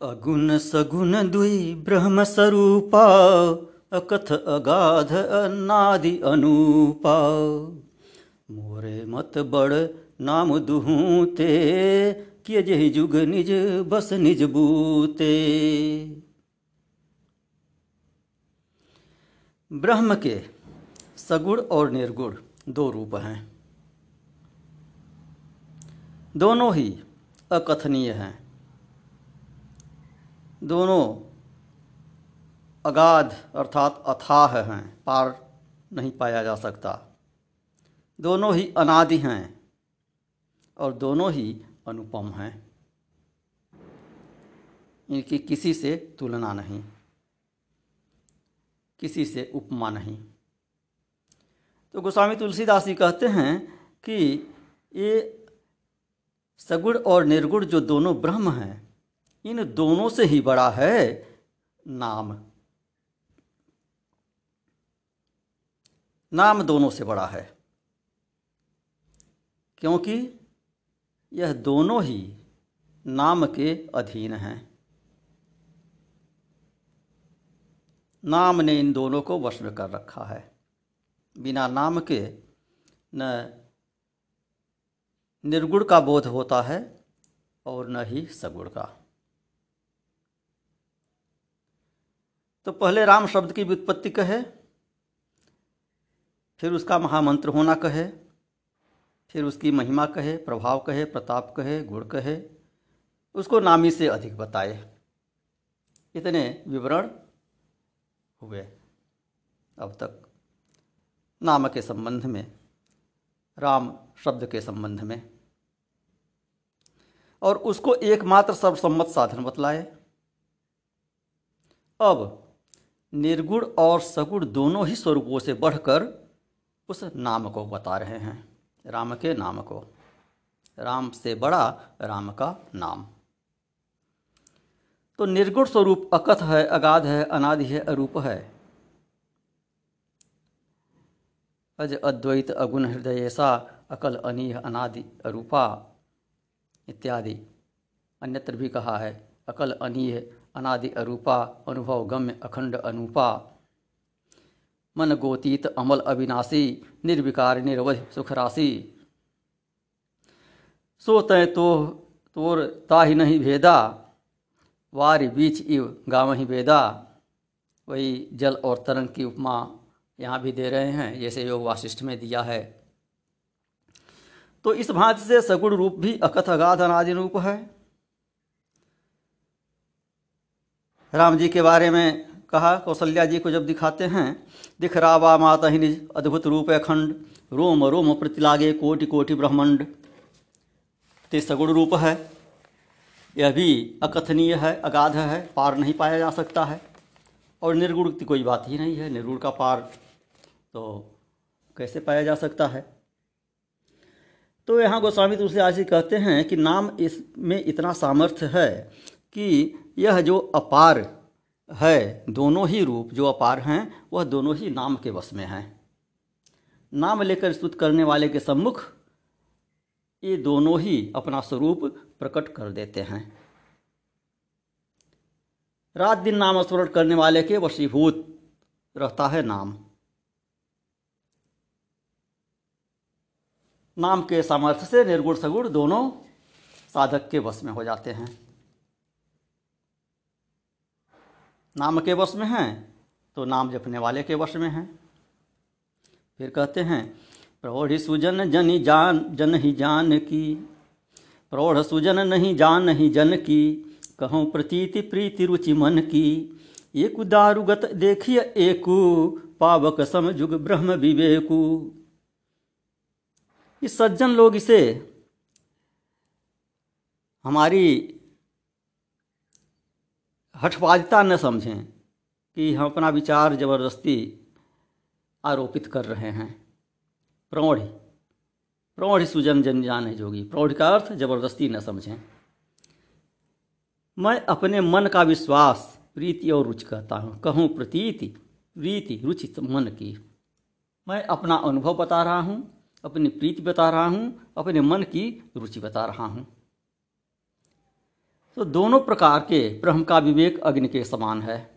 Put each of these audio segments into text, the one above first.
अगुण सगुण दुई ब्रह्म स्वरूपा, अकथ अगाध अनादि अनूपा। मोरे मत बड़ नाम दुहूते किए जहि जुग निज बस निज बूते। ब्रह्म के सगुण और निर्गुण दो रूप हैं। दोनों ही अकथनीय हैं। दोनों अगाध अर्थात अथाह हैं, पार नहीं पाया जा सकता। दोनों ही अनादि हैं और दोनों ही अनुपम हैं। इनकी किसी से तुलना नहीं, किसी से उपमा नहीं। तो गोस्वामी तुलसीदास जी कहते हैं कि ये सगुण और निर्गुण जो दोनों ब्रह्म हैं इन दोनों से ही बड़ा है नाम। नाम दोनों से बड़ा है। क्योंकि यह दोनों ही नाम के अधीन हैं। नाम ने इन दोनों को वश में कर रखा है। बिना नाम के न निर्गुण का बोध होता है और न ही सगुण का। तो पहले राम शब्द की व्युत्पत्ति कहे, फिर उसका महामंत्र होना कहे, फिर उसकी महिमा कहे, प्रभाव कहे, प्रताप कहे, गुण कहे, उसको नामी से अधिक बताए। इतने विवरण हुए अब तक नाम के संबंध में, राम शब्द के संबंध में। और उसको एकमात्र सर्वसम्मत साधन बतलाए। अब निर्गुण और सगुण दोनों ही स्वरूपों से बढ़कर उस नाम को बता रहे हैं। राम के नाम को। राम से बड़ा राम का नाम। तो निर्गुण स्वरूप अकथ है, अगाध है, अनादि है, अरूप है। अज अद्वैत अगुण हृदय ऐसा, अकल अनीह अनादि अरूपा इत्यादि। अन्यत्र भी कहा है, अकल अनीह अनादि अरूपा, अनुभव गम्य अखंड अनुपा। मन गोतीत अमल अविनाशी, निर्विकार निरवध सुखराशि। सो तय तो तोर ताहि नहीं भेदा, वार बीच इव गाँव ही वेदा वही जल और तरंग की उपमा यहाँ भी दे रहे हैं, जैसे योग वाशिष्ठ में दिया है। तो इस भांति से सगुण रूप भी अकथ अगाध अनादि रूप है। राम जी के बारे में कहा कौशल्या जी को जब दिखाते हैं, दिख रावा माता ही अद्भुत रूप अखंड, रोम रोम प्रतिलागे कोटि कोटि ब्रह्मंड। ते सगुण रूप है। यह भी अकथनीय है, अगाध है, पार नहीं पाया जा सकता है। और निर्गुण की कोई बात ही नहीं है, निर्गुण का पार तो कैसे पाया जा सकता है? तो यहाँ गोस्वामी तुलसीदास जी कहते हैं कि नाम इसमें इतना सामर्थ्य है कि यह जो अपार है, दोनों ही रूप जो अपार हैं, वह दोनों ही नाम के वश में हैं। नाम लेकर स्तुत करने वाले के सम्मुख ये दोनों ही अपना स्वरूप प्रकट कर देते हैं। रात दिन नाम स्मरण करने वाले के वशीभूत रहता है नाम। नाम के सामर्थ्य से निर्गुण सगुण दोनों साधक के वश में हो जाते हैं। नाम के वश में हैं तो नाम जपने वाले के वश में हैं। फिर कहते हैं, प्रौढ़ सुजन जन जान, जन ही जान की। प्रौढ़ सुजन नहीं जान ही जन की, कहूँ प्रतीति प्रीति रुचि मन की। एक दारुगत देखिए एकु, पावक समझुग ब्रह्म विवेकु। इस सज्जन लोग इसे, हमारी हठवादिता न समझें कि हम अपना विचार ज़बरदस्ती आरोपित कर रहे हैं। प्रौढ़ प्रौढ़ सुजन जन जान जोगी। प्रौढ़ का अर्थ ज़बरदस्ती न समझें। मैं अपने मन का विश्वास, प्रीति और रुचि कहता हूँ। कहूँ प्रतीति, प्रीति, रुचि मन की। मैं अपना अनुभव बता रहा हूँ, अपनी प्रीति बता रहा हूँ, अपने मन की रुचि बता रहा हूँ। तो दोनों प्रकार के ब्रह्म का विवेक अग्नि के समान है।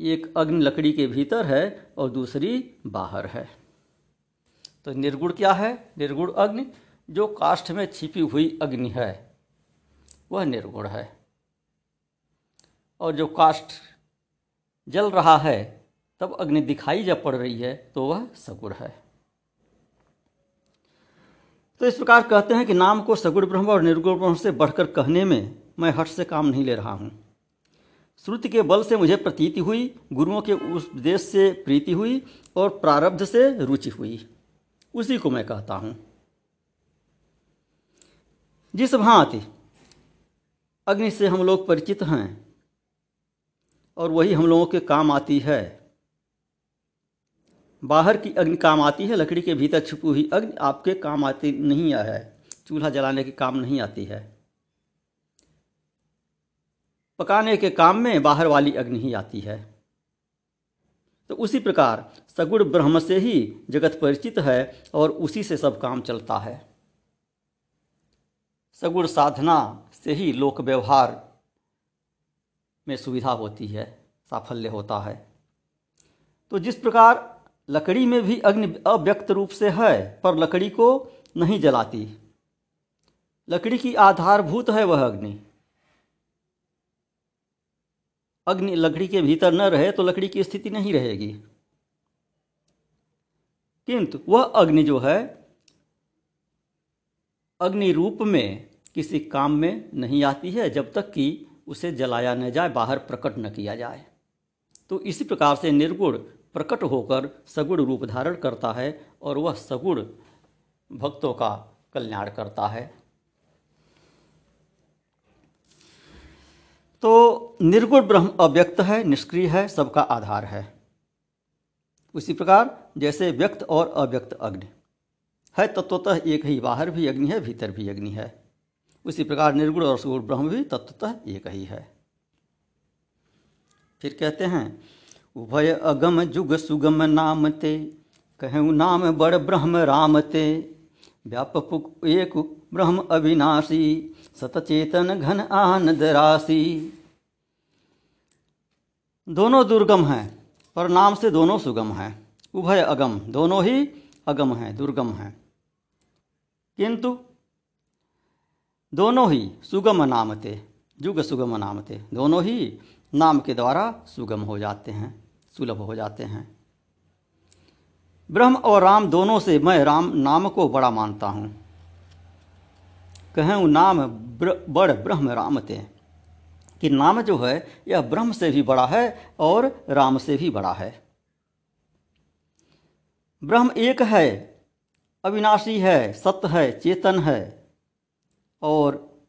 एक अग्नि लकड़ी के भीतर है और दूसरी बाहर है। तो निर्गुण क्या है? निर्गुण अग्नि, जो काष्ठ में छिपी हुई अग्नि है, वह निर्गुण है। और जो काष्ठ जल रहा है, तब अग्नि दिखाई जब पड़ रही है तो वह सगुण है। तो इस प्रकार कहते हैं कि नाम को सगुण ब्रह्म और निर्गुण ब्रह्म से बढ़कर कहने में मैं हट से काम नहीं ले रहा हूँ। श्रुति के बल से मुझे प्रतीति हुई, गुरुओं के उपदेश से प्रीति हुई और प्रारब्ध से रुचि हुई। उसी को मैं कहता हूँ। जिस भांति अग्नि से हम लोग परिचित हैं और वही हम लोगों के काम आती है। बाहर की अग्नि काम आती है, लकड़ी के भीतर छुपी हुई अग्नि आपके काम आती नहीं है, चूल्हा जलाने के काम नहीं आती है। पकाने के काम में बाहर वाली अग्नि ही आती है। तो उसी प्रकार सगुण ब्रह्म से ही जगत परिचित है और उसी से सब काम चलता है। सगुण साधना से ही लोक व्यवहार में सुविधा होती है, साफल्य होता है। तो जिस प्रकार लकड़ी में भी अग्नि अव्यक्त रूप से है, पर लकड़ी को नहीं जलाती। लकड़ी की आधारभूत है वह अग्नि। अग्नि लकड़ी के भीतर न रहे तो लकड़ी की स्थिति नहीं रहेगी। किंतु वह अग्नि जो है, अग्नि रूप में किसी काम में नहीं आती है, जब तक कि उसे जलाया न जाए, बाहर प्रकट न किया जाए। तो इसी प्रकार से निर्गुण प्रकट होकर सगुण रूप धारण करता है और वह सगुण भक्तों का कल्याण करता है। तो निर्गुण ब्रह्म अव्यक्त है, निष्क्रिय है, सबका आधार है। उसी प्रकार जैसे व्यक्त और अव्यक्त अग्नि है, तत्वतः एक ही, बाहर भी अग्नि है, भीतर भी अग्नि है। उसी प्रकार निर्गुण और सुगुण ब्रह्म भी तत्वतः एक ही है। फिर कहते हैं उभय अगम जुग सुगम नाम ते। कहूँ नाम बड़ ब्रह्म राम ते। व्यापक एक ब्रह्म अविनाशी, सतचेतन घन आनंद राशि। दोनों दुर्गम हैं, पर नाम से दोनों सुगम हैं। उभय अगम, दोनों ही अगम हैं, दुर्गम हैं। किंतु दोनों ही सुगम नामते जुग सुगम नामते दोनों ही नाम के द्वारा सुगम हो जाते हैं। सुलभ हो जाते हैं। ब्रह्म और राम दोनों से मैं राम नाम को बड़ा मानता हूँ। कहूँ नाम ब्र, बड़ ब्रह्म राम ते। कि नाम जो है यह ब्रह्म से भी बड़ा है और राम से भी बड़ा है। ब्रह्म एक है अविनाशी है सत्य है चेतन है और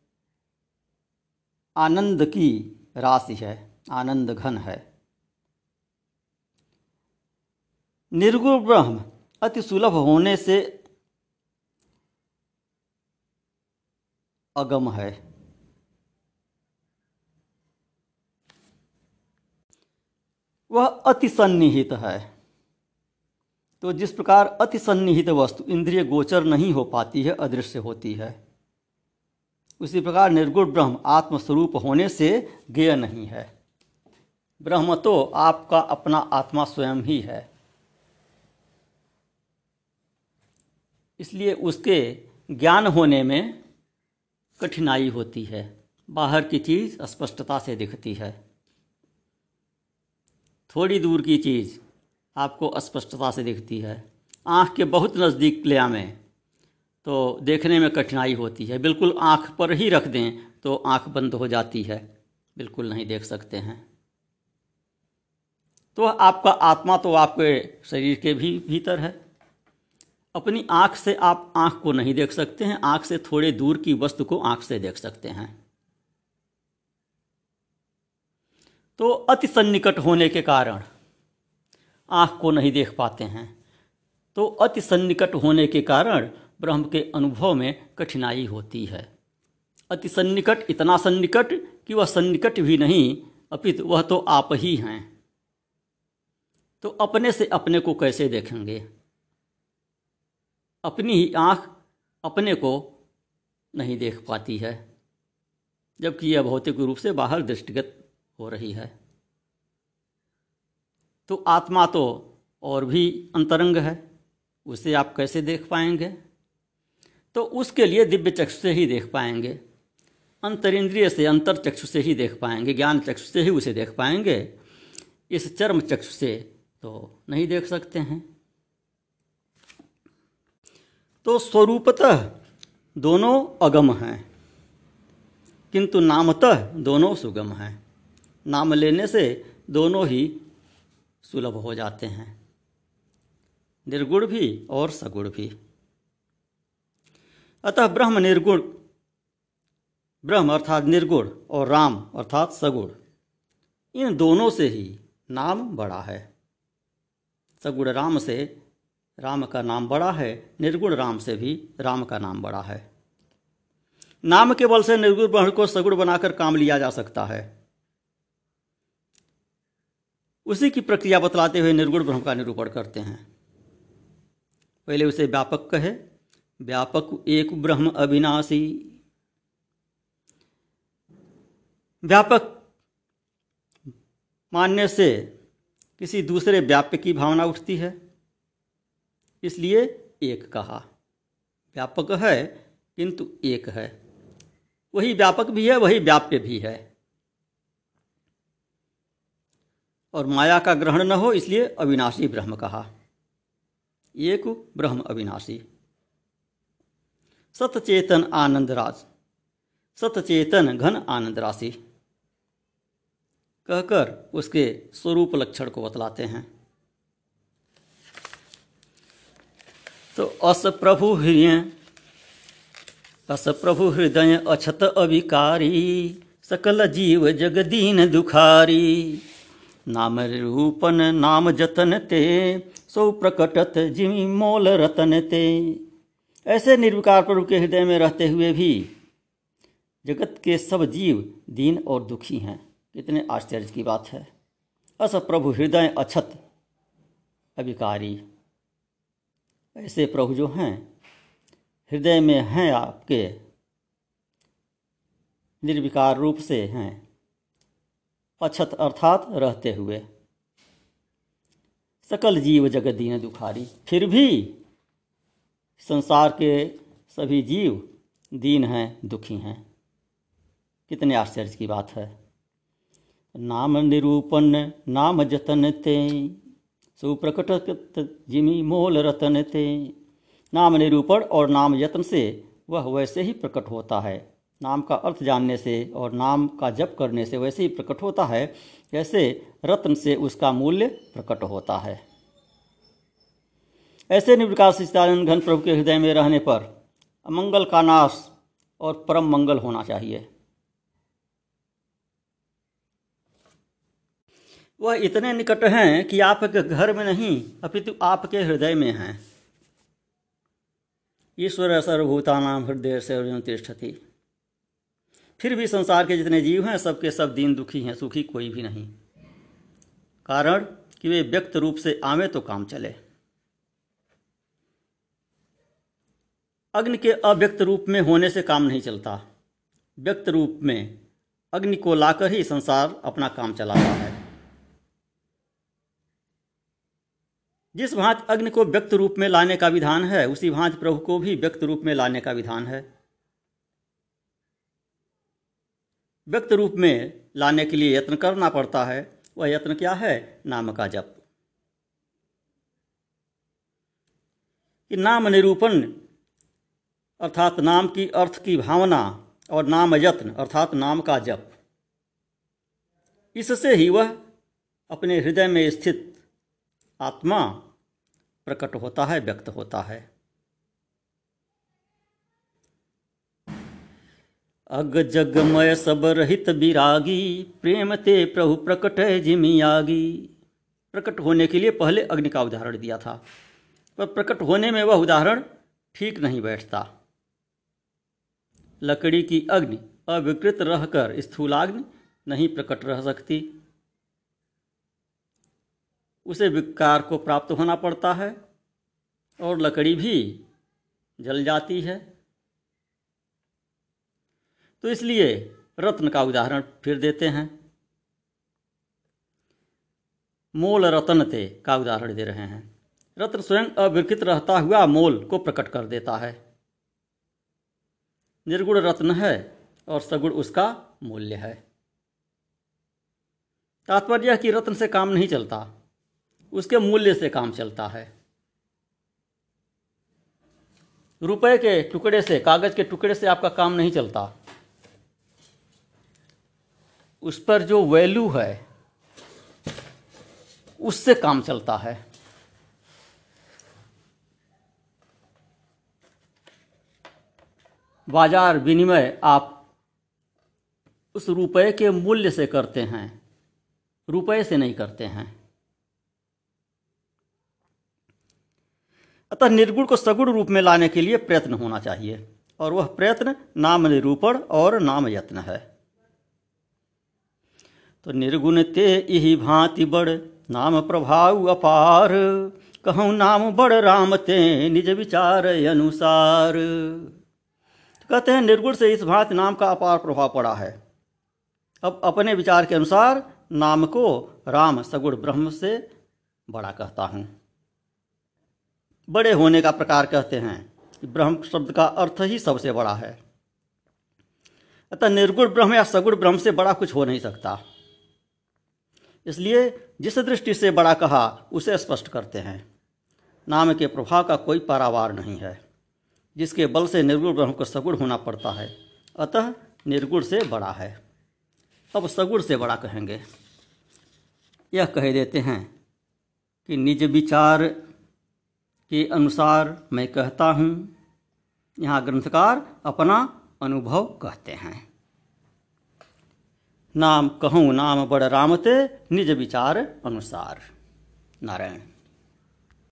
आनंद की राशि है आनंद घन है। निर्गुण ब्रह्म अति सुलभ होने से अगम है। वह अति सन्निहित है। तो जिस प्रकार अति सन्निहित वस्तु इंद्रिय गोचर नहीं हो पाती है, अदृश्य होती है, उसी प्रकार निर्गुण ब्रह्म आत्मस्वरूप होने से गेय नहीं है। ब्रह्म तो आपका अपना आत्मा स्वयं ही है। इसलिए उसके ज्ञान होने में कठिनाई होती है। बाहर की चीज़ स्पष्टता से दिखती है। थोड़ी दूर की चीज़ आपको स्पष्टता से दिखती है। आँख के बहुत नज़दीक ले आवें तो देखने में कठिनाई होती है। बिल्कुल आँख पर ही रख दें तो आँख बंद हो जाती है। बिल्कुल नहीं देख सकते हैं। तो आपका आत्मा तो आपके शरीर के भी भीतर है। अपनी आँख से आप आँख को नहीं देख सकते हैं, आँख से थोड़े दूर की वस्तु को आँख से देख सकते हैं। तो अति सन्निकट होने के कारण आँख को नहीं देख पाते हैं। तो अति सन्निकट होने के कारण ब्रह्म के अनुभव में कठिनाई होती है। अति सन्निकट, इतना सन्निकट कि वह सन्निकट भी नहीं, अपित वह तो आप ही हैं। तो अपने से अपने को कैसे देखेंगे? अपनी ही आँख अपने को नहीं देख पाती है, जबकि यह भौतिक रूप से बाहर दृष्टिगत हो रही है। तो आत्मा तो और भी अंतरंग है, उसे आप कैसे देख पाएँगे? तो उसके लिए दिव्य चक्षु से ही देख पाएँगे, अंतरिंद्रिय से अंतर चक्षु से ही देख पाएँगे, ज्ञान चक्षु से ही उसे देख पाएँगे। इस चर्म चक्षु से तो नहीं देख सकते हैं। तो स्वरूपतः दोनों अगम हैं, किंतु नामतः दोनों सुगम हैं। नाम लेने से दोनों ही सुलभ हो जाते हैं। निर्गुण भी और सगुण भी। अतः ब्रह्म निर्गुण, ब्रह्म अर्थात निर्गुण और राम अर्थात सगुण, इन दोनों से ही नाम बड़ा है। सगुण राम से राम का नाम बड़ा है, निर्गुण राम से भी राम का नाम बड़ा है। नाम के बल से निर्गुण ब्रह्म को सगुण बनाकर काम लिया जा सकता है। उसी की प्रक्रिया बतलाते हुए निर्गुण ब्रह्म का निरूपण करते हैं। पहले उसे व्यापक कहे, व्यापक एक ब्रह्म अविनाशी। व्यापक मानने से किसी दूसरे व्याप्य की भावना उठती है। इसलिए एक कहा। व्यापक है, किंतु एक है। वही व्यापक भी है, वही व्याप्य भी है। और माया का ग्रहण न हो, इसलिए अविनाशी ब्रह्म कहा। एक ब्रह्म अविनाशी। सतचेतन आनंद राज। सतचेतन घन आनंद राशि। कहकर उसके स्वरूप लक्षण को बतलाते हैं। तो अस प्रभु हृदय अस प्रभु हृदय अछत अविकारी, सकल जीव जगदीन दुखारी। नाम रूपन नाम जतन ते, सो प्रकटत जिमी मोल रतन ते। ऐसे निर्विकार प्रभु के हृदय में रहते हुए भी जगत के सब जीव दीन और दुखी हैं। कितने आश्चर्य की बात है। अस प्रभु हृदय अछत अभिकारी ऐसे प्रभु जो हैं, हृदय में हैं आपके, निर्विकार रूप से हैं अछत अर्थात रहते हुए। सकल जीव जगत दीन दुखारी, फिर भी संसार के सभी जीव दीन हैं, दुखी हैं। कितने आश्चर्य की बात है। नाम निरूपण, नाम जतन ते सुप्रकट जिमी मोल रतन ते। नाम निरूपण और नाम यत्न से वह वैसे ही प्रकट होता है। नाम का अर्थ जानने से और नाम का जप करने से वैसे ही प्रकट होता है जैसे रत्न से उसका मूल्य प्रकट होता है। ऐसे निर्विकार सचिदानंद घन प्रभु के हृदय में रहने पर अमंगल का नाश और परम मंगल होना चाहिए। वह इतने निकट हैं कि आपके घर में नहीं, अपितु आपके हृदय में हैं। ईश्वर सर्वभूतानाम हृदय से अर्जुन तिष्ठति। फिर भी संसार के जितने जीव हैं, सबके सब दीन दुखी हैं, सुखी कोई भी नहीं। कारण कि वे व्यक्त रूप से आवे तो काम चले। अग्नि के अव्यक्त रूप में होने से काम नहीं चलता। व्यक्त रूप में अग्नि को लाकर ही संसार अपना काम चलाता है। जिस भांति अग्नि को व्यक्त रूप में लाने का विधान है, उसी भांति प्रभु को भी व्यक्त रूप में लाने का विधान है। व्यक्त रूप में लाने के लिए यत्न करना पड़ता है, वह यत्न क्या है? नाम का जप। कि नाम निरूपण, अर्थात नाम की अर्थ की भावना और नाम यत्न, अर्थात नाम का जप। इससे ही वह अपने हृदय में स्थित आत्मा प्रकट होता है, व्यक्त होता है। अग जगमय सब रहित विरागी, प्रेम ते प्रभु प्रकट है जिमियागी प्रकट होने के लिए पहले अग्नि का उदाहरण दिया था। पर प्रकट होने में वह उदाहरण ठीक नहीं बैठता। लकड़ी की अग्नि, अविकृत रहकर स्थूलाग्नि नहीं प्रकट रह सकती। उसे विकार को प्राप्त होना पड़ता है और लकड़ी भी जल जाती है। तो इसलिए रत्न का उदाहरण फिर देते हैं। मोल रतन ते का उदाहरण दे रहे हैं। रत्न स्वयं अविकृत रहता हुआ मोल को प्रकट कर देता है। निर्गुण रत्न है और सगुण उसका मूल्य है। तात्पर्य कि रत्न से काम नहीं चलता। उसके मूल्य से काम चलता है। रुपए के टुकड़े से, कागज़ के टुकड़े से आपका काम नहीं चलता। उस पर जो वैल्यू है, उससे काम चलता है। बाज़ार विनिमय आप उस रुपए के मूल्य से करते हैं, रुपए से नहीं करते हैं। अतः निर्गुण को सगुण रूप में लाने के लिए प्रयत्न होना चाहिए। और वह प्रयत्न नाम निरूपण और नाम यत्न है। तो निर्गुण ते यही भांति बड़, नाम प्रभाव अपार। कहूँ नाम बड़ राम ते निज विचार अनुसार। तो कहते हैं निर्गुण से इस भांति नाम का अपार प्रभाव पड़ा है। अब अपने विचार के अनुसार नाम को राम सगुण ब्रह्म से बड़ा कहता हूँ। बड़े होने का प्रकार कहते हैं। कि ब्रह्म शब्द का अर्थ ही सबसे बड़ा है। अतः निर्गुण ब्रह्म या सगुण ब्रह्म से बड़ा कुछ हो नहीं सकता। इसलिए जिस दृष्टि से बड़ा कहा, उसे स्पष्ट करते हैं। नाम के प्रभाव का कोई पारावार नहीं है, जिसके बल से निर्गुण ब्रह्म को सगुण होना पड़ता है। अतः निर्गुण से बड़ा है। अब सगुण से बड़ा कहेंगे। यह कह देते हैं कि निज विचार के अनुसार मैं कहता हूँ, यहाँ ग्रंथकार अपना अनुभव कहते हैं। नाम कहूँ, नाम बड़ रामते, निज विचार अनुसार। नारायण।